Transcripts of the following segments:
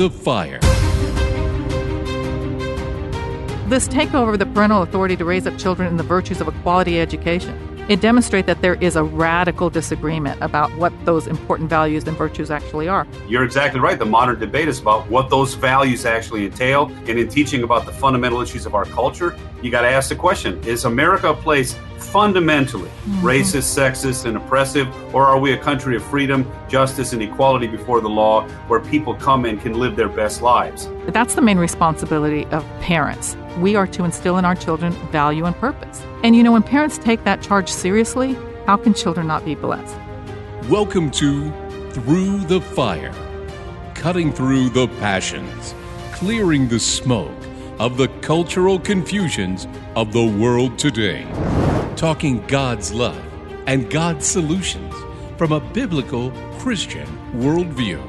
the Fire. This takeover of the parental authority to raise up children in the virtues of a quality education. It demonstrates that there is a radical disagreement about what those important values and virtues actually are. You're exactly right. The modern debate is about what those values actually entail. And in teaching about the fundamental issues of our culture, you got to ask the question Is America a place fundamentally mm-hmm. racist, sexist, and oppressive? Or are we a country of freedom, justice, and equality before the law where people come and can live their best lives? That's the main responsibility of parents. We are to instill in our children value and purpose. And you know, when parents take that charge seriously, how can children not be blessed? Welcome to Through the Fire, cutting through the passions, clearing the smoke of the cultural confusions of the world today, talking God's love and God's solutions from a biblical Christian worldview.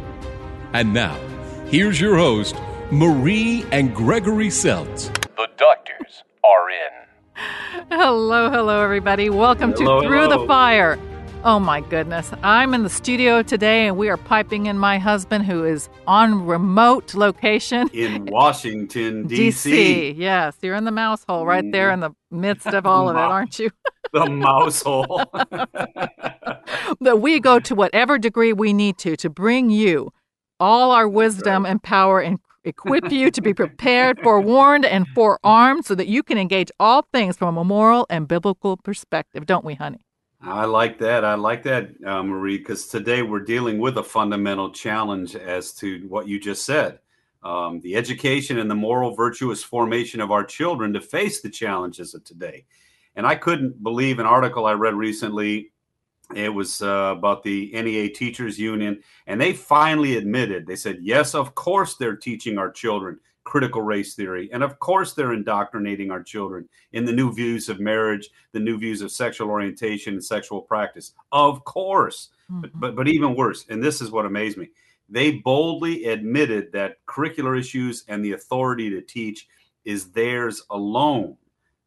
And now, here's your host, Marie and Gregory Seltz. The doctors are in. Hello, hello, everybody. Welcome hello, to Through hello. the Fire. Oh my goodness. I'm in the studio today and we are piping in my husband who is on remote location in Washington, D.C. Yes, you're in the mouse hole right there in the midst of all of it, mm-hmm. aren't you? the mouse hole. that we go to whatever degree we need to to bring you all our wisdom right. and power and equip you to be prepared, forewarned, and forearmed so that you can engage all things from a moral and biblical perspective, don't we, honey? I like that. I like that, uh, Marie, because today we're dealing with a fundamental challenge as to what you just said um, the education and the moral, virtuous formation of our children to face the challenges of today. And I couldn't believe an article I read recently it was uh, about the NEA Teachers Union, and they finally admitted, they said, yes, of course they're teaching our children critical race theory. And of course they're indoctrinating our children in the new views of marriage, the new views of sexual orientation and sexual practice. Of course. Mm-hmm. But, but, but even worse, and this is what amazed me, they boldly admitted that curricular issues and the authority to teach is theirs alone,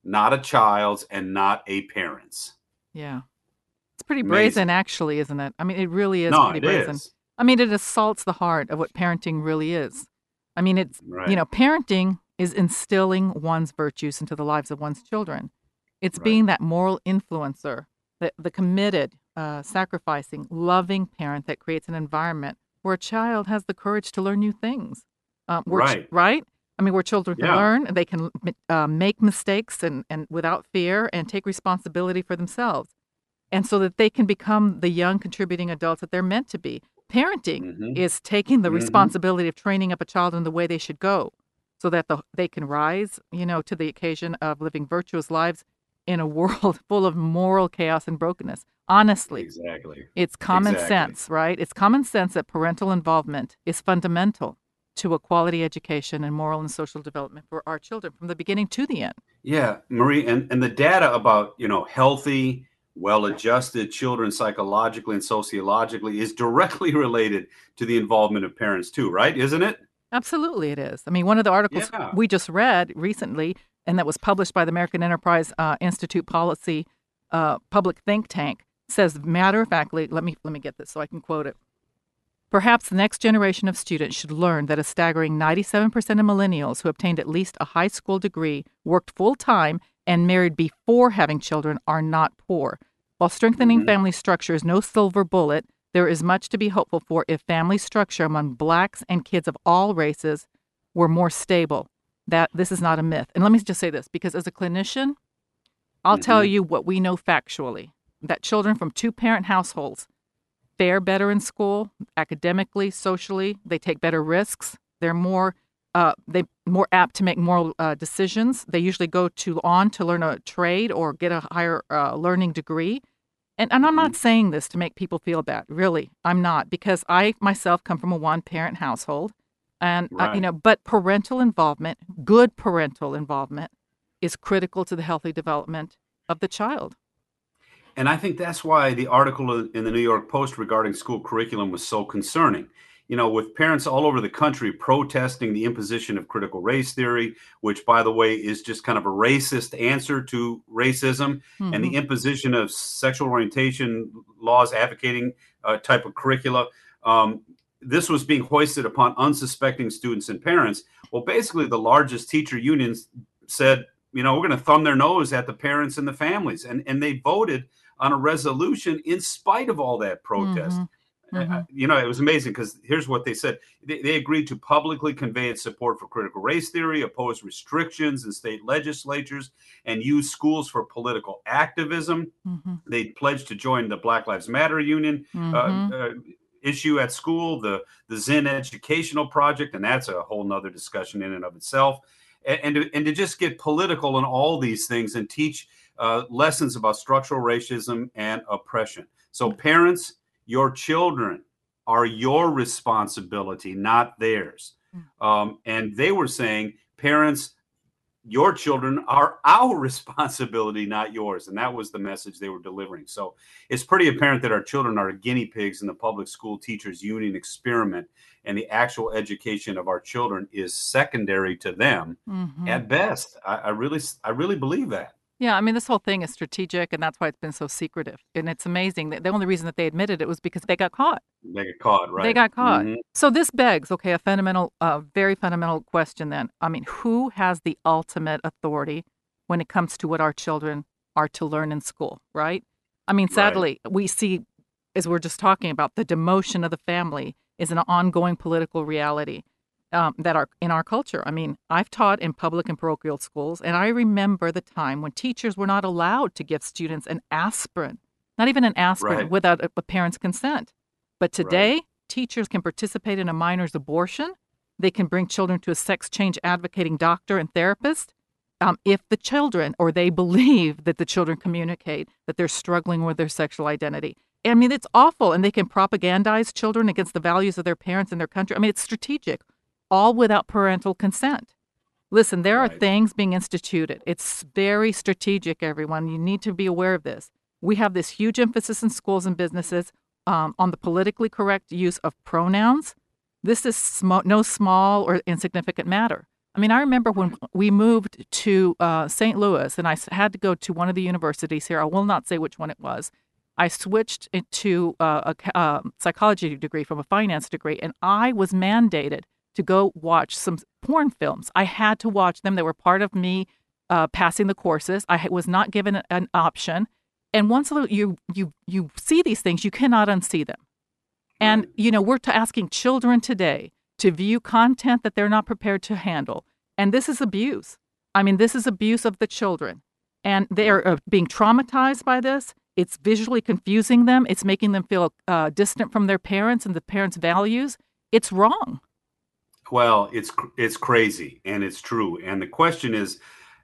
not a child's and not a parent's. Yeah It's pretty brazen, actually, isn't it? I mean, it really is no, pretty brazen. Is. I mean, it assaults the heart of what parenting really is. I mean, it's, right. you know, parenting is instilling one's virtues into the lives of one's children. It's right. being that moral influencer, the, the committed, uh, sacrificing, loving parent that creates an environment where a child has the courage to learn new things. Um, right. right? I mean, where children can yeah. learn, they can uh, make mistakes and, and without fear and take responsibility for themselves and so that they can become the young contributing adults that they're meant to be. Parenting mm-hmm. is taking the mm-hmm. responsibility of training up a child in the way they should go so that the, they can rise, you know, to the occasion of living virtuous lives in a world full of moral chaos and brokenness. Honestly, exactly. It's common exactly. sense, right? It's common sense that parental involvement is fundamental to a quality education and moral and social development for our children from the beginning to the end. Yeah, Marie, and, and the data about, you know, healthy well adjusted children psychologically and sociologically is directly related to the involvement of parents too right? Isn't it? Absolutely it is. I mean one of the articles yeah. we just read recently and that was published by the american enterprise uh, institute policy uh, public think tank says matter of factly let me let me get this so i can quote it. Perhaps the next generation of students should learn that a staggering 97% of millennials who obtained at least a high school degree worked full time and married before having children are not poor. While strengthening mm-hmm. family structure is no silver bullet, there is much to be hopeful for if family structure among blacks and kids of all races were more stable. That this is not a myth. And let me just say this because as a clinician, I'll mm-hmm. tell you what we know factually that children from two parent households fare better in school, academically, socially, they take better risks, they're more uh, they more apt to make moral uh, decisions. They usually go to on to learn a trade or get a higher uh, learning degree. And, and I'm not mm-hmm. saying this to make people feel bad. Really, I'm not because I myself come from a one parent household, and right. you know, but parental involvement, good parental involvement, is critical to the healthy development of the child. And I think that's why the article in the New York Post regarding school curriculum was so concerning you know, with parents all over the country protesting the imposition of critical race theory, which, by the way, is just kind of a racist answer to racism, mm-hmm. and the mm-hmm. imposition of sexual orientation laws advocating uh, type of curricula. Um, this was being hoisted upon unsuspecting students and parents. Well, basically, the largest teacher unions said, you know, we're going to thumb their nose at the parents and the families, and and they voted on a resolution in spite of all that protest. Mm-hmm. Mm-hmm. you know, it was amazing because here's what they said they, they, agreed to publicly convey its support for critical race theory, oppose restrictions in state legislatures, and use schools for political activism. Mm-hmm. They pledged to join the Black Lives Matter Union. Uh, mm-hmm. Uh, issue at school the the Zinn educational project and that's a whole nother discussion in and of itself and, and to, and to just get political in all these things and teach uh, lessons about structural racism and oppression so parents your children are your responsibility, not theirs. Hmm. Um, and they were saying, parents, your children are our responsibility, not yours. And that was the message they were delivering. So it's pretty apparent that our children are guinea pigs in the public school teachers union experiment. And the actual education of our children is secondary to them mm-hmm. at best. I, I really, I really believe that. Yeah, I mean, this whole thing is strategic, and that's why it's been so secretive. And it's amazing that the only reason that they admitted it was because they got caught. They got caught, right? They got caught. Mm-hmm. So this begs, okay, a fundamental, uh, very fundamental question. Then, I mean, who has the ultimate authority when it comes to what our children are to learn in school, right? I mean, sadly, right. we see, as we're just talking about, the demotion of the family is an ongoing political reality um, that are in our culture. I mean, I've taught in public and parochial schools, and I remember the time when teachers were not allowed to give students an aspirin, not even an aspirin, right. without a, a, parent's consent. But today, right. teachers can participate in a minor's abortion. They can bring children to a sex change advocating doctor and therapist. Um, if the children or they believe that the children communicate that they're struggling with their sexual identity. I mean, it's awful, and they can propagandize children against the values of their parents and their country. I mean, it's strategic all without parental consent. Listen, there right. are things being instituted. It's very strategic, everyone. You need to be aware of this. We have this huge emphasis in schools and businesses um, on the politically correct use of pronouns. This is sm- no small or insignificant matter. I mean, I remember when we moved to uh, St. Louis and I had to go to one of the universities here. I will not say which one it was. I switched to uh, a uh, psychology degree from a finance degree, and I was mandated to go watch some porn films. I had to watch them. They were part of me uh, passing the courses. I was not given an option. And once you you you see these things, you cannot unsee them. And you know, we're asking children today to view content that they're not prepared to handle, and this is abuse. I mean, this is abuse of the children, and they are uh, being traumatized by this. It's visually confusing them. It's making them feel uh, distant from their parents and the parents' values. It's wrong. Well, it's it's crazy and it's true. And the question is,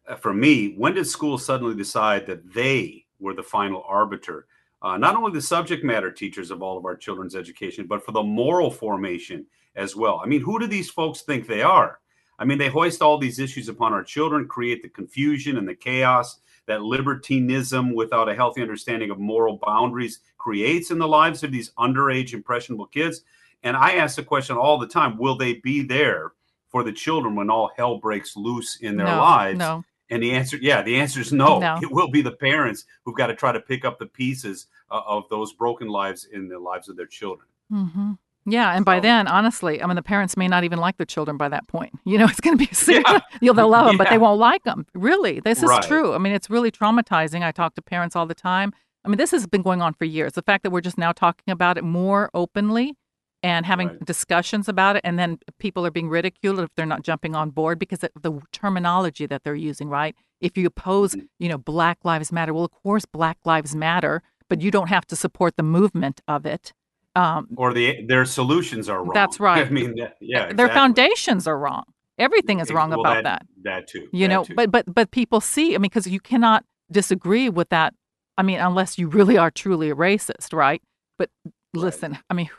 uh, for me, when did schools suddenly decide that they were the final arbiter? Uh, not only the subject matter teachers of all of our children's education, but for the moral formation as well. I mean, who do these folks think they are? I mean, they hoist all these issues upon our children, create the confusion and the chaos that libertinism without a healthy understanding of moral boundaries creates in the lives of these underage, impressionable kids. And I ask the question all the time will they be there for the children when all hell breaks loose in their no, lives? No. And the answer, yeah, the answer is no. no. It will be the parents who've got to try to pick up the pieces uh, of those broken lives in the lives of their children. Mm-hmm. Yeah, and so, by then, honestly, I mean, the parents may not even like their children by that point. You know, it's going to be serious. Yeah. You'll, they'll love them, yeah. but they won't like them. Really, this is right. true. I mean, it's really traumatizing. I talk to parents all the time. I mean, this has been going on for years. The fact that we're just now talking about it more openly and having right. discussions about it and then people are being ridiculed if they're not jumping on board because of the terminology that they're using right if you oppose mm-hmm. you know black lives matter well of course black lives matter but you don't have to support the movement of it um, or the their solutions are wrong that's right i mean that, yeah exactly. their foundations are wrong everything is wrong well, about that, that that too you that know too. but but but people see i mean because you cannot disagree with that i mean unless you really are truly a racist right but listen right. i mean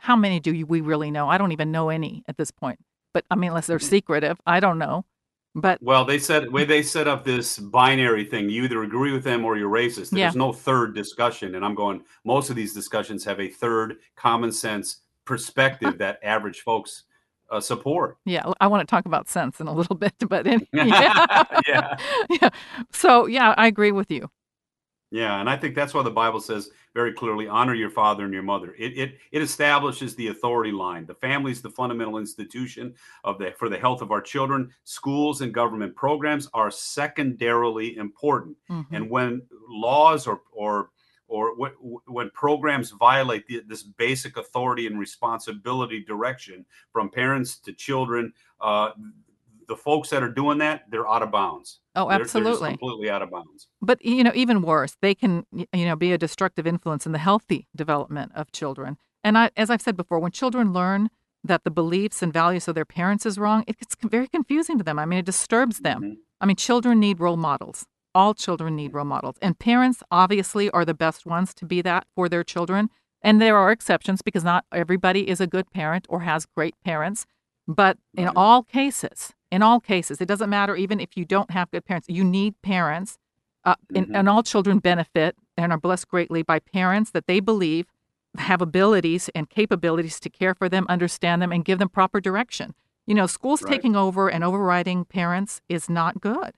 how many do we really know? I don't even know any at this point. But I mean, unless they're mm-hmm. secretive, I don't know. But well, they said way they set up this binary thing. You either agree with them or you're racist. There's yeah. no third discussion. And I'm going. Most of these discussions have a third common sense perspective that average folks uh, support. Yeah, I want to talk about sense in a little bit, but in, yeah. yeah, yeah. So yeah, I agree with you. Yeah, and I think that's why the Bible says very clearly, honor your father and your mother. It it it establishes the authority line. The family is the fundamental institution of the for the health of our children. Schools and government programs are secondarily important. Mm-hmm. And when laws or or or when programs violate the, this basic authority and responsibility direction from parents to children, uh, the folks that are doing that, they're out of bounds. Oh, absolutely. They're, completely out of bounds. But, you know, even worse, they can, you know, be a destructive influence in the healthy development of children. And I, as I've said before, when children learn that the beliefs and values of their parents is wrong, it gets very confusing to them. I mean, it disturbs them. Mm-hmm. I mean, children need role models. All children need role models. And parents obviously are the best ones to be that for their children. And there are exceptions because not everybody is a good parent or has great parents. But in all cases, in all cases, it doesn't matter even if you don't have good parents, you need parents. Uh, mm-hmm. and, and all children benefit and are blessed greatly by parents that they believe have abilities and capabilities to care for them, understand them, and give them proper direction. You know, schools right. taking over and overriding parents is not good.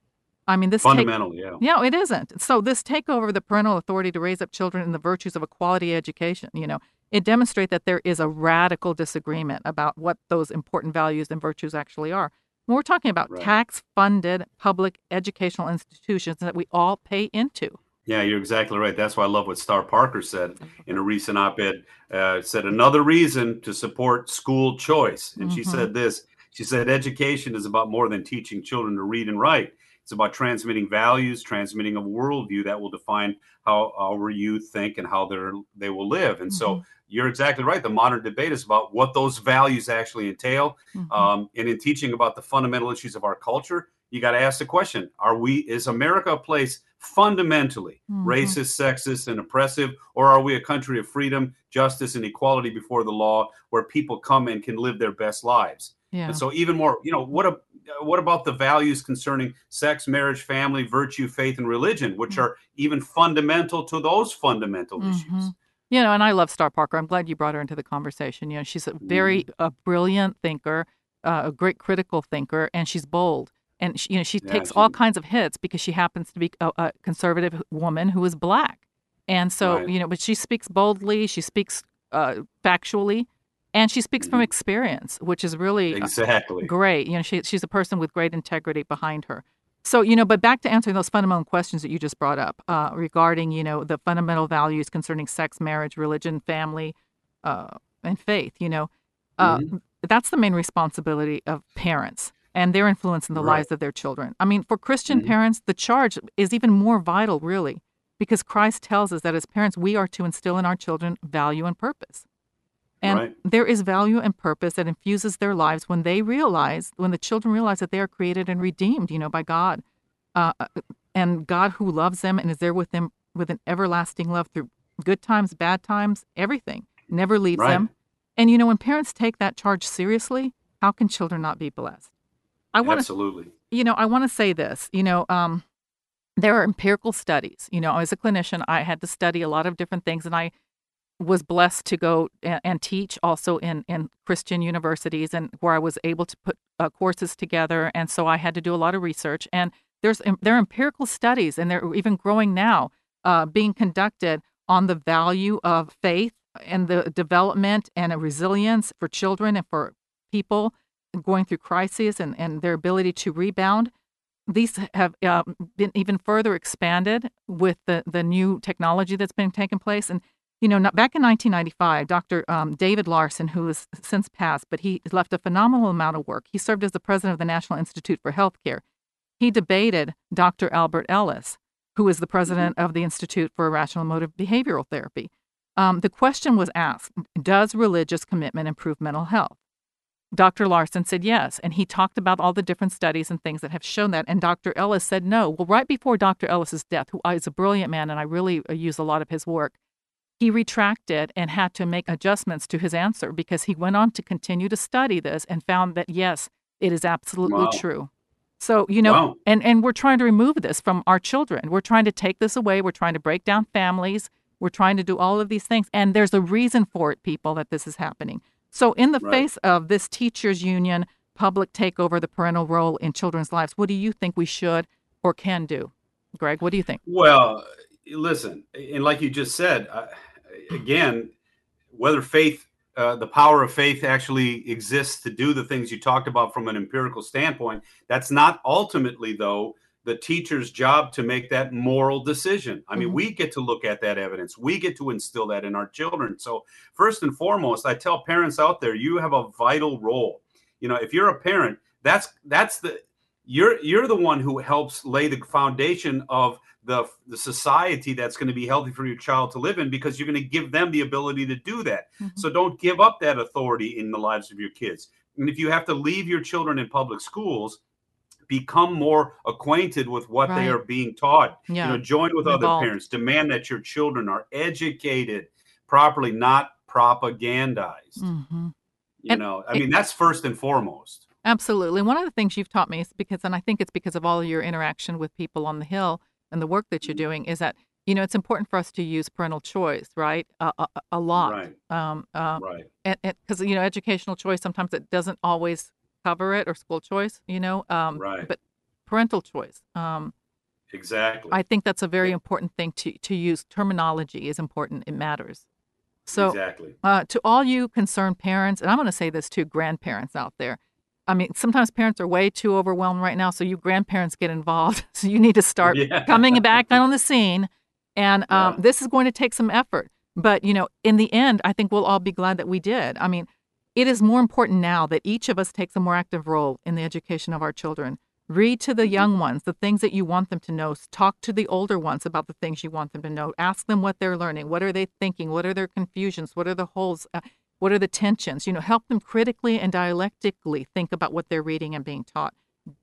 I mean, this is fundamental, take, yeah. Yeah, it isn't. So this takeover of the parental authority to raise up children in the virtues of a quality education, you know, it demonstrates that there is a radical disagreement about what those important values and virtues actually are. When we're talking about right. tax-funded public educational institutions that we all pay into. Yeah, you're exactly right. That's why I love what Star Parker said in a recent op-ed. Uh, said another reason to support school choice, and mm-hmm. she said this. She said education is about more than teaching children to read and write. It's about transmitting values, transmitting a worldview that will define how our youth think and how they're they will live. And mm-hmm. so you're exactly right. The modern debate is about what those values actually entail. Mm-hmm. Um, and in teaching about the fundamental issues of our culture, you got to ask the question: Are we is America a place fundamentally mm-hmm. racist, sexist, and oppressive, or are we a country of freedom, justice, and equality before the law, where people come and can live their best lives? Yeah. And so, even more, you know, what a what about the values concerning sex, marriage, family, virtue, faith, and religion, which mm-hmm. are even fundamental to those fundamental mm-hmm. issues? You know, and I love Star Parker. I'm glad you brought her into the conversation. You know, she's a very mm-hmm. a brilliant thinker, uh, a great critical thinker, and she's bold. And she, you know, she yeah, takes she, all kinds of hits because she happens to be a, a conservative woman who is black. And so, right. you know, but she speaks boldly. She speaks uh, factually and she speaks from mm-hmm. experience, which is really uh, exactly great. You know, she, she's a person with great integrity behind her. So, you know, but back to answering those fundamental questions that you just brought up uh, regarding, you know, the fundamental values concerning sex, marriage, religion, family, uh, and faith. You know, uh, mm-hmm. that's the main responsibility of parents and their influence in the right. lives of their children. I mean, for Christian mm-hmm. parents, the charge is even more vital, really, because Christ tells us that as parents, we are to instill in our children value and purpose. And right. there is value and purpose that infuses their lives when they realize, when the children realize that they are created and redeemed, you know, by God. Uh, uh, and God who loves them and is there with them with an everlasting love through good times, bad times, everything, never leaves right. them. And, you know, when parents take that charge seriously, how can children not be blessed? I want Absolutely. You know, I want to say this, you know, um, there are empirical studies. You know, as a clinician, I had to study a lot of different things, and I was blessed to go and, teach also in, in Christian universities and where I was able to put uh, courses together. And so I had to do a lot of research. And there's there are empirical studies, and they're even growing now, uh, being conducted on the value of faith and the development and resilience for children and for people going through crises and, and their ability to rebound. These have uh, been even further expanded with the, the new technology that's been taking place. And you know, back in 1995, Dr. Um, David Larson, who has since passed, but he left a phenomenal amount of work. He served as the president of the National Institute for Healthcare. He debated Dr. Albert Ellis, who is the president mm-hmm. of the Institute for Rational Emotive Behavioral Therapy. Um, the question was asked Does religious commitment improve mental health? Dr. Larson said yes, and he talked about all the different studies and things that have shown that. And Dr. Ellis said no. Well, right before Dr. Ellis's death, who is a brilliant man, and I really uh, use a lot of his work, he retracted and had to make adjustments to his answer because he went on to continue to study this and found that yes, it is absolutely wow. true. So, you know, wow. and, and we're trying to remove this from our children. We're trying to take this away. We're trying to break down families. We're trying to do all of these things. And there's a reason for it, people, that this is happening. So, in the right. face of this teachers' union public takeover the parental role in children's lives, what do you think we should or can do? Greg, what do you think? Well, listen, and like you just said, uh, again, whether faith, uh, the power of faith actually exists to do the things you talked about from an empirical standpoint, that's not ultimately, though, the teacher's job to make that moral decision. I mean, mm-hmm. we get to look at that evidence. We get to instill that in our children. So, first and foremost, I tell parents out there, you have a vital role. You know, if you're a parent, that's that's the you're you're the one who helps lay the foundation of the the society that's going to be healthy for your child to live in because you're going to give them the ability to do that. Mm-hmm. So don't give up that authority in the lives of your kids. And if you have to leave your children in public schools, become more acquainted with what right. they are being taught. Yeah. You know, join with other parents, demand that your children are educated properly, not propagandized. Mm-hmm. You and know, I it, mean, that's first and foremost. Absolutely. One of the things you've taught me is because, and I think it's because of all your interaction with people on the Hill and the work that you're mm-hmm. doing, is that you know it's important for us to use parental choice, right? a, a, lot, right? Um, uh, right. And because you know, educational choice sometimes it doesn't always cover it or school choice, you know. Um, right. But parental choice. Um, exactly. I think that's a very yeah. important thing to to use. Terminology is important. It matters. So, exactly. Uh, to all you concerned parents, and I'm going to say this to grandparents out there. I mean, sometimes parents are way too overwhelmed right now, so you grandparents get involved. So you need to start yeah. coming back on the scene, and um, yeah. this is going to take some effort. But you know, in the end, I think we'll all be glad that we did. I mean, it is more important now that each of us takes a more active role in the education of our children. Read to the young ones the things that you want them to know. Talk to the older ones about the things you want them to know. Ask them what they're learning. What are they thinking? What are their confusions? What are the holes? Uh, what are the tensions? You know, help them critically and dialectically think about what they're reading and being taught.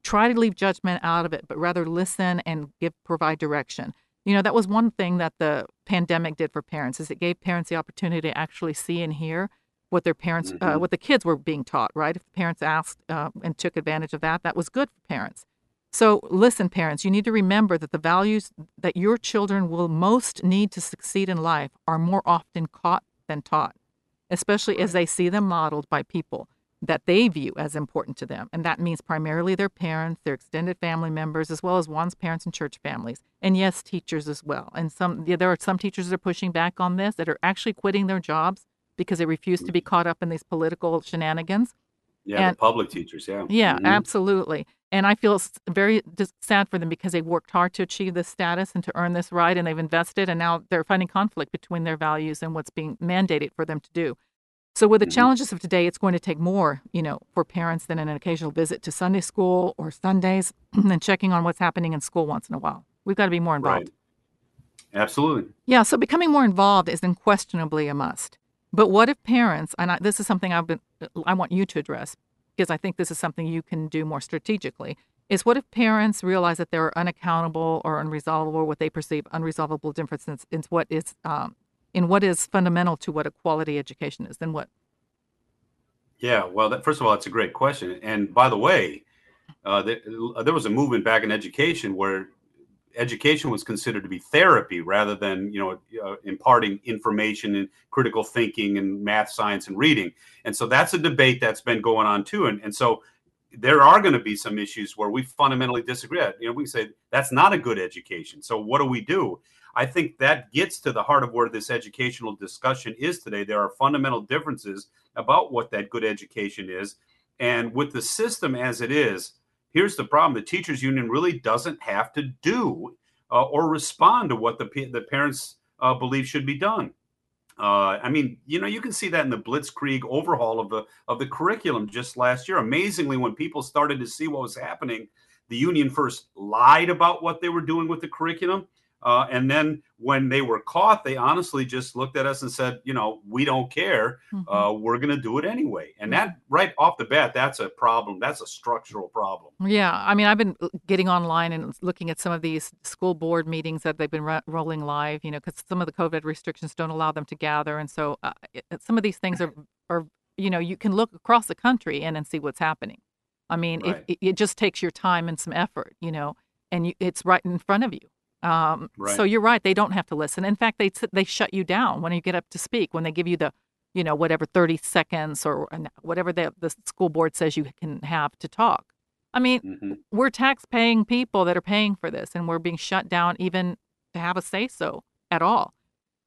Try to leave judgment out of it, but rather listen and give provide direction. You know, that was one thing that the pandemic did for parents is it gave parents the opportunity to actually see and hear what their parents, uh, mm-hmm. uh, what the kids were being taught, right? If the parents asked uh, and took advantage of that, that was good for parents. So, listen, parents, you need to remember that the values that your children will most need to succeed in life are more often caught than taught, especially as they see them modeled by people that they view as important to them. And that means primarily their parents, their extended family members, as well as one's parents and church families. And yes, teachers as well. And some, yeah, there are some teachers that are pushing back on this that are actually quitting their jobs because they refuse to be mm-hmm. caught up in these political shenanigans. Yeah, and, the public teachers, yeah. Yeah, mm-hmm. absolutely. And I feel very sad for them because they worked hard to achieve this status and to earn this right, and they've invested, and now they're finding conflict between their values and what's being mandated for them to do. So, with the mm-hmm. challenges of today, it's going to take more, you know, for parents than an occasional visit to Sunday school or Sundays and checking on what's happening in school once in a while. We've got to be more involved. Right. Absolutely. Yeah. So, becoming more involved is unquestionably a must. But what if parents, and I, this is something I've been, I want you to address because I think this is something you can do more strategically, is what if parents realize that there are unaccountable or unresolvable, what they perceive unresolvable differences in what is, um, in what is fundamental to what a quality education is? Then what? Yeah, well, that, first of all, it's a great question. And by the way, uh, there, there was a movement back in education where education was considered to be therapy rather than you know uh, imparting information and critical thinking and math science and reading. And so that's a debate that's been going on too. And, and so there are going to be some issues where we fundamentally disagree. You know we say that's not a good education. So what do we do? I think that gets to the heart of where this educational discussion is today. There are fundamental differences about what that good education is. And with the system as it is here's the problem the teachers union really doesn't have to do uh, or respond to what the, the parents uh, believe should be done uh, I mean, you know, you can see that in the blitzkrieg overhaul of the of the curriculum just last year. Amazingly, when people started to see what was happening, the union first lied about what they were doing with the curriculum, uh, and then when they were caught, they honestly just looked at us and said, you know, we don't care. Mm-hmm. Uh, we're going to do it anyway. And that right off the bat, that's a problem. That's a structural problem. Yeah. I mean, I've been uh, getting online and looking at some of these school board meetings that they've been ro- rolling live, you know, because some of the COVID restrictions don't allow them to gather. And so uh, it, some of these things are, are, you know, you can look across the country and, and see what's happening. I mean, right. it, it just takes your time and some effort, you know, and you, it's right in front of you. Um, right. So you're right; they don't have to listen. In fact, they they shut you down when you get up to speak. When they give you the, you know, whatever 30 seconds or whatever the the school board says you can have to talk. I mean, mm-hmm. we're tax-paying people that are paying for this, and we're being shut down even to have a say so at all.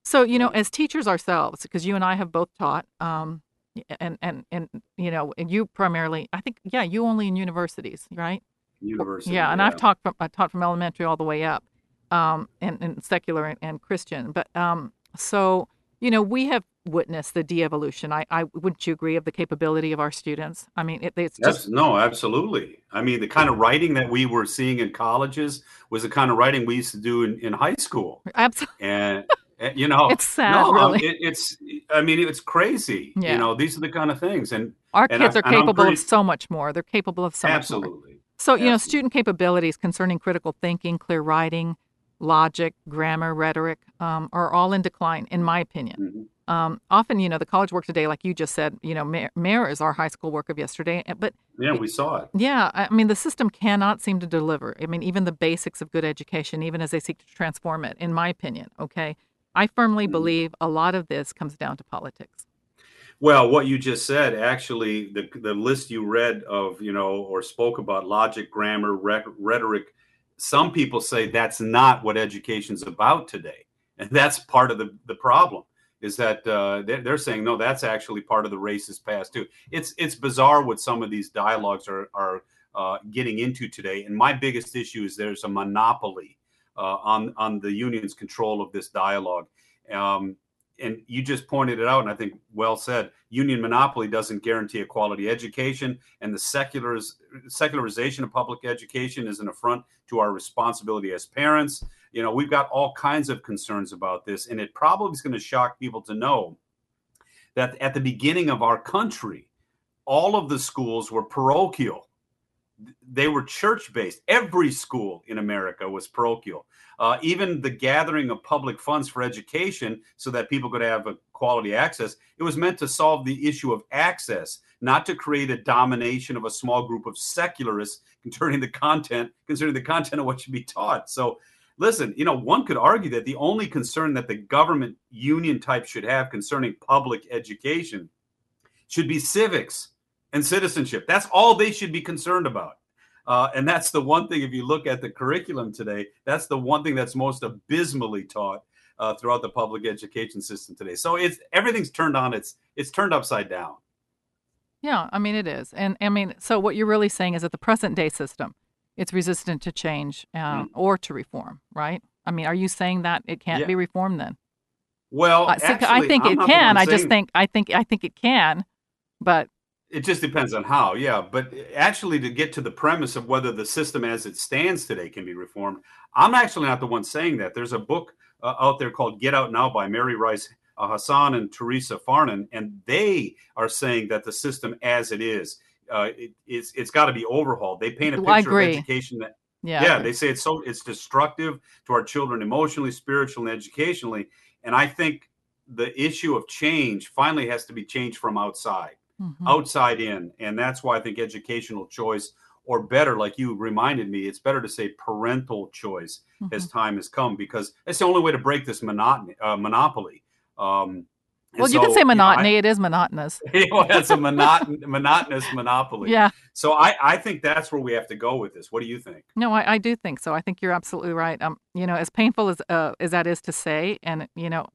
So, you know, as teachers ourselves, because you and I have both taught, um, and and and you know, and you primarily, I think, yeah, you only in universities, right? University. Yeah, and yeah. I've taught from I taught from elementary all the way up, um, and, and secular and, and Christian. But um, so you know, we have witnessed the de-evolution. I, I wouldn't you agree of the capability of our students? I mean, it, it's yes, just no, absolutely. I mean, the kind of writing that we were seeing in colleges was the kind of writing we used to do in, in high school. Absolutely. And you know, it's sad. No, really. it, it's. I mean, it's crazy. Yeah. You know, these are the kind of things, and our and kids I, are capable pretty, of so much more. They're capable of so absolutely. much more. Absolutely. So, you know, student capabilities concerning critical thinking, clear writing, logic, grammar, rhetoric um, are all in decline, in my opinion. Mm-hmm. Um, often, you know, the college work today, like you just said, you know, Marie is our high school work of yesterday. Eh, but yeah, we saw it. Yeah, I mean, the system cannot seem to deliver. I mean, even the basics of good education, even as they seek to transform it, in my opinion. Okay, I firmly mm-hmm. believe a lot of this comes down to politics. Well, what you just said, actually, the the list you read of, you know, or spoke about logic, grammar, rhetoric. Some people say that's not what education's about today, and that's part of the the problem is that uh, they're, saying no, that's actually part of the racist past too. It's it's bizarre what some of these dialogues are are uh, getting into today. And my biggest issue is there's a monopoly uh, on on the union's control of this dialogue. Um, and you just pointed it out, and I think well said. Union monopoly doesn't guarantee a quality education, and the seculariz- secularization of public education is an affront to our responsibility as parents. You know, we've got all kinds of concerns about this, and it probably is going to shock people to know that at the beginning of our country, all of the schools were parochial. They were church based. Every school in America was parochial. Uh, even the gathering of public funds for education so that people could have a quality access, it was meant to solve the issue of access, not to create a domination of a small group of secularists concerning the content, concerning the content of what should be taught. So listen, you know, one could argue that the only concern that the government union type should have concerning public education should be civics and citizenship. That's all they should be concerned about. Uh, and that's the one thing, if you look at the curriculum today, that's the one thing that's most abysmally taught uh, throughout the public education system today. So it's everything's turned on. It's it's turned upside down. Yeah, I mean it is, and I mean so what you're really saying is that the present day system it's resistant to change uh, mm. or to reform, right? I mean, are you saying that it can't yeah. be reformed then? Well, uh, actually, I think I'm it can. I just think I think I think it can, but it just depends on how. Yeah, but actually, to get to the premise of whether the system as it stands today can be reformed, I'm actually not the one saying that. There's a book uh, out there called "Get Out Now" by Mary Rice uh, Hasson and Theresa Farnan, and they are saying that the system as it is uh, it, it's it's got to be overhauled. They paint a picture of education that yeah, yeah they say it's so it's destructive to our children emotionally, spiritually, and educationally. And I think the issue of change finally has to be changed from outside, mm-hmm. outside in, and that's why I think educational choice, or better, like you reminded me, it's better to say parental choice mm-hmm. as time has come because it's the only way to break this monotony, uh, monopoly. Um, well, so, you can say monotony. You know, I, it is monotonous. well, it's a monoton- monotonous monopoly. Yeah. So I, I think that's where we have to go with this. What do you think? No, I, I do think so. I think you're absolutely right. Um, you know, as painful as uh, as that is to say, and you know,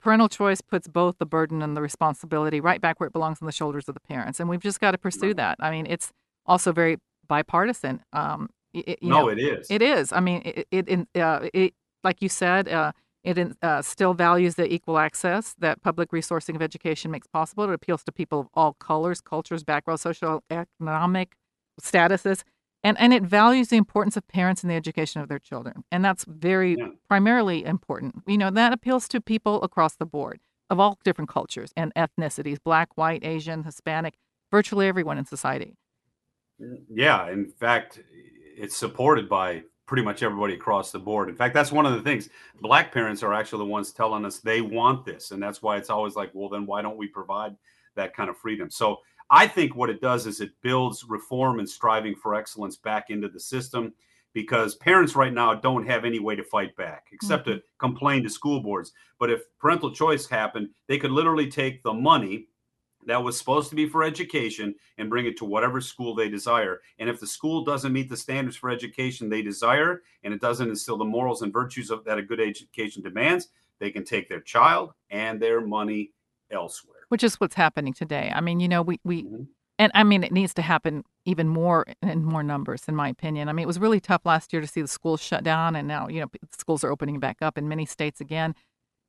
parental choice puts both the burden and the responsibility right back where it belongs on the shoulders of the parents, and we've just got to pursue right. that. I mean, it's also very bipartisan. Um, it, no, know, it is. It is. I mean, it, it, uh, it like you said. Uh, it uh, still values the equal access that public resourcing of education makes possible. It appeals to people of all colors, cultures, backgrounds, social, economic statuses, and, and it values the importance of parents in the education of their children. And that's very yeah. primarily important. You know, that appeals to people across the board of all different cultures and ethnicities black, white, Asian, Hispanic, virtually everyone in society. Yeah. In fact, it's supported by pretty much everybody across the board. In fact, that's one of the things. Black parents are actually the ones telling us they want this. And that's why it's always like, well, then why don't we provide that kind of freedom? So I think what it does is it builds reform and striving for excellence back into the system because parents right now don't have any way to fight back except mm-hmm. to complain to school boards. But if parental choice happened, they could literally take the money that was supposed to be for education and bring it to whatever school they desire. And if the school doesn't meet the standards for education they desire and it doesn't instill the morals and virtues of, that a good education demands, they can take their child and their money elsewhere. Which is what's happening today. I mean, you know, we, we mm-hmm. and I mean, it needs to happen even more in more numbers, in my opinion. I mean, it was really tough last year to see the schools shut down, and now, you know, schools are opening back up in many states again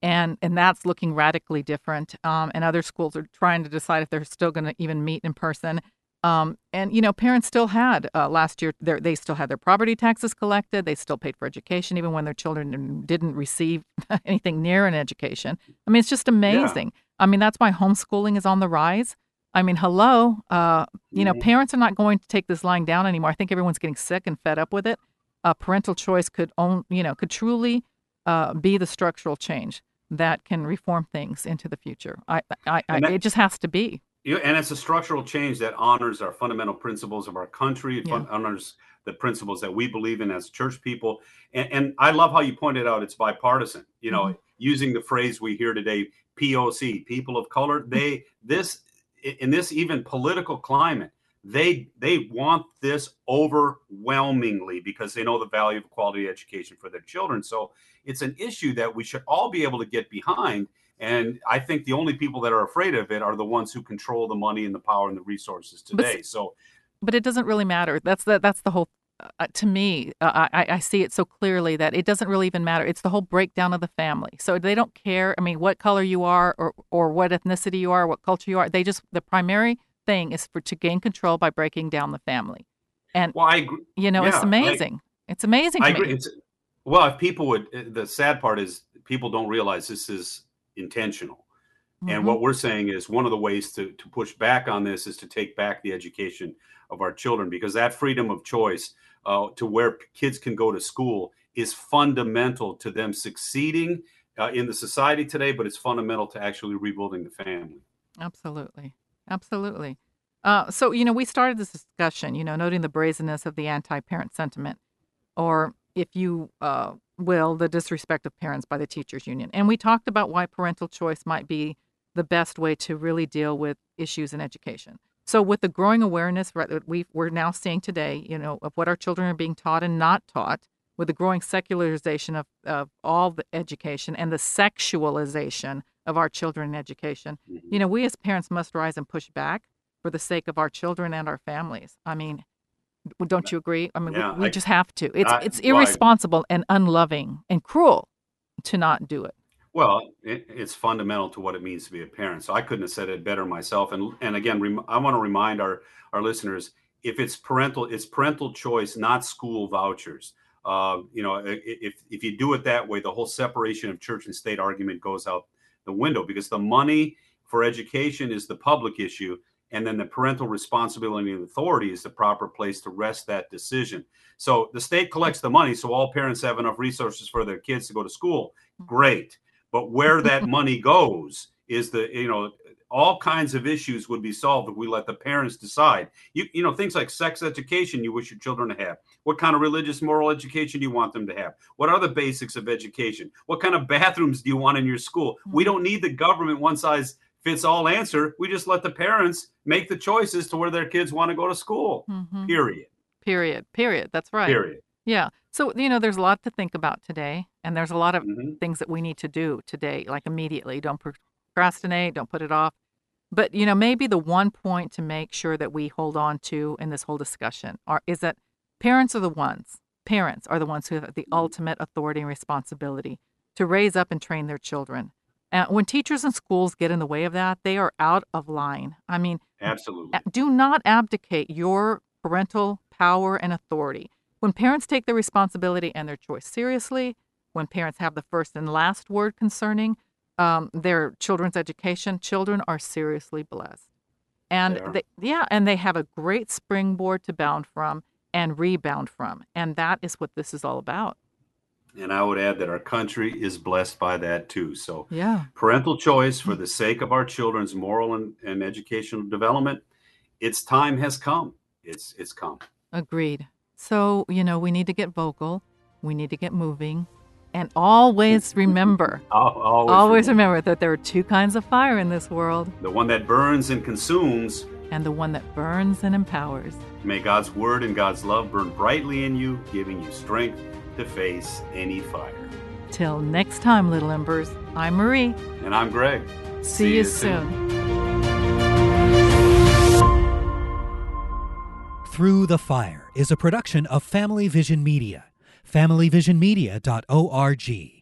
and and that's looking radically different. Um, and other schools are trying to decide if they're still going to even meet in person. Um, and you know, parents still had uh, last year. They still had their property taxes collected. They still paid for education, even when their children didn't receive anything near an education. I mean, it's just amazing. Yeah. I mean, that's why homeschooling is on the rise. I mean, hello, uh, you know, mm-hmm. parents are not going to take this lying down anymore. I think everyone's getting sick and fed up with it. Uh, parental choice could own, you know, could truly uh, be the structural change that can reform things into the future. I, I, I that, it just has to be. And it's a structural change that honors our fundamental principles of our country. It yeah. honors the principles that we believe in as church people. And, and, I love how you pointed out it's bipartisan. You know, mm-hmm. using the phrase we hear today, POC, people of color. They this in this even political climate, they they want this overwhelmingly because they know the value of quality education for their children. So it's an issue that we should all be able to get behind. And I think the only people that are afraid of it are the ones who control the money and the power and the resources today. But, so, but it doesn't really matter. That's the that's the whole. Uh, to me, uh, I, I see it so clearly that it doesn't really even matter. It's the whole breakdown of the family. So they don't care. I mean, what color you are, or or what ethnicity you are, what culture you are. They just the primary thing is for to gain control by breaking down the family. And well, I agree. you know, yeah, it's amazing. I, it's amazing. I agree. It's, well, if people would, eh, the sad part is people don't realize this is intentional. Mm-hmm. And what we're saying is one of the ways to, to push back on this is to take back the education of our children because that freedom of choice uh, to where kids can go to school is fundamental to them succeeding uh, in the society today, but it's fundamental to actually rebuilding the family. Absolutely. Absolutely. Uh, so, you know, we started this discussion, you know, noting the brazenness of the anti parent sentiment, or if you uh, will, the disrespect of parents by the teachers union. And we talked about why parental choice might be the best way to really deal with issues in education. So, with the growing awareness that we we're now seeing today, you know, of what our children are being taught and not taught, with the growing secularization of, of all the education and the sexualization of our children in education, mm-hmm. you know, we as parents must rise and push back for the sake of our children and our families. I mean, don't you agree? I mean, yeah, we, we I, just have to. It's I, it's irresponsible and unloving and cruel to not do it. Well, it, it's fundamental to what it means to be a parent. So I couldn't have said it better myself. And and again, rem, I want to remind our our listeners: if it's parental, it's parental choice, not school vouchers. Uh, you know, if if you do it that way, the whole separation of church and state argument goes out the window because the money for education is the public issue and then the parental responsibility and authority is the proper place to rest that decision. So the state collects the money, so all parents have enough resources for their kids to go to school. Great, but where that money goes is the you know all kinds of issues would be solved if we let the parents decide. You you know things like sex education you wish your children to have. What kind of religious moral education do you want them to have? What are the basics of education? What kind of bathrooms do you want in your school? We mm-hmm. don't need the government one size fits all answer. We just let the parents make the choices to where their kids want to go to school. Mm-hmm. Period. Period. Period. That's right. Period. Yeah. So, you know, there's a lot to think about today, and there's a lot of mm-hmm. things that we need to do today, like immediately. Don't procrastinate, don't put it off. But, you know, maybe the one point to make sure that we hold on to in this whole discussion are, is that parents are the ones, parents are the ones who have the mm-hmm. ultimate authority and responsibility to raise up and train their children. And when teachers and schools get in the way of that, they are out of line. I mean, absolutely. Do not abdicate your parental power and authority. When parents take their responsibility and their choice seriously, when parents have the first and last word concerning um, their children's education, children are seriously blessed. And they, they, yeah, and they have a great springboard to bound from and rebound from. And that is what this is all about. And I would add that our country is blessed by that too. So, yeah, parental choice for the sake of our children's moral and, and educational development, its time has come. It's it's come. Agreed. So, you know, we need to get vocal. We need to get moving And always remember, always, always remember. remember that there are two kinds of fire in this world the one that burns and consumes, and the one that burns and empowers. May God's word and God's love burn brightly in you, giving you strength to face any fire. Till next time, little embers, I'm Marie. And I'm Greg. See, See you, soon. soon. Through the Fire is a production of Family Vision Media. FamilyVisionMedia.org.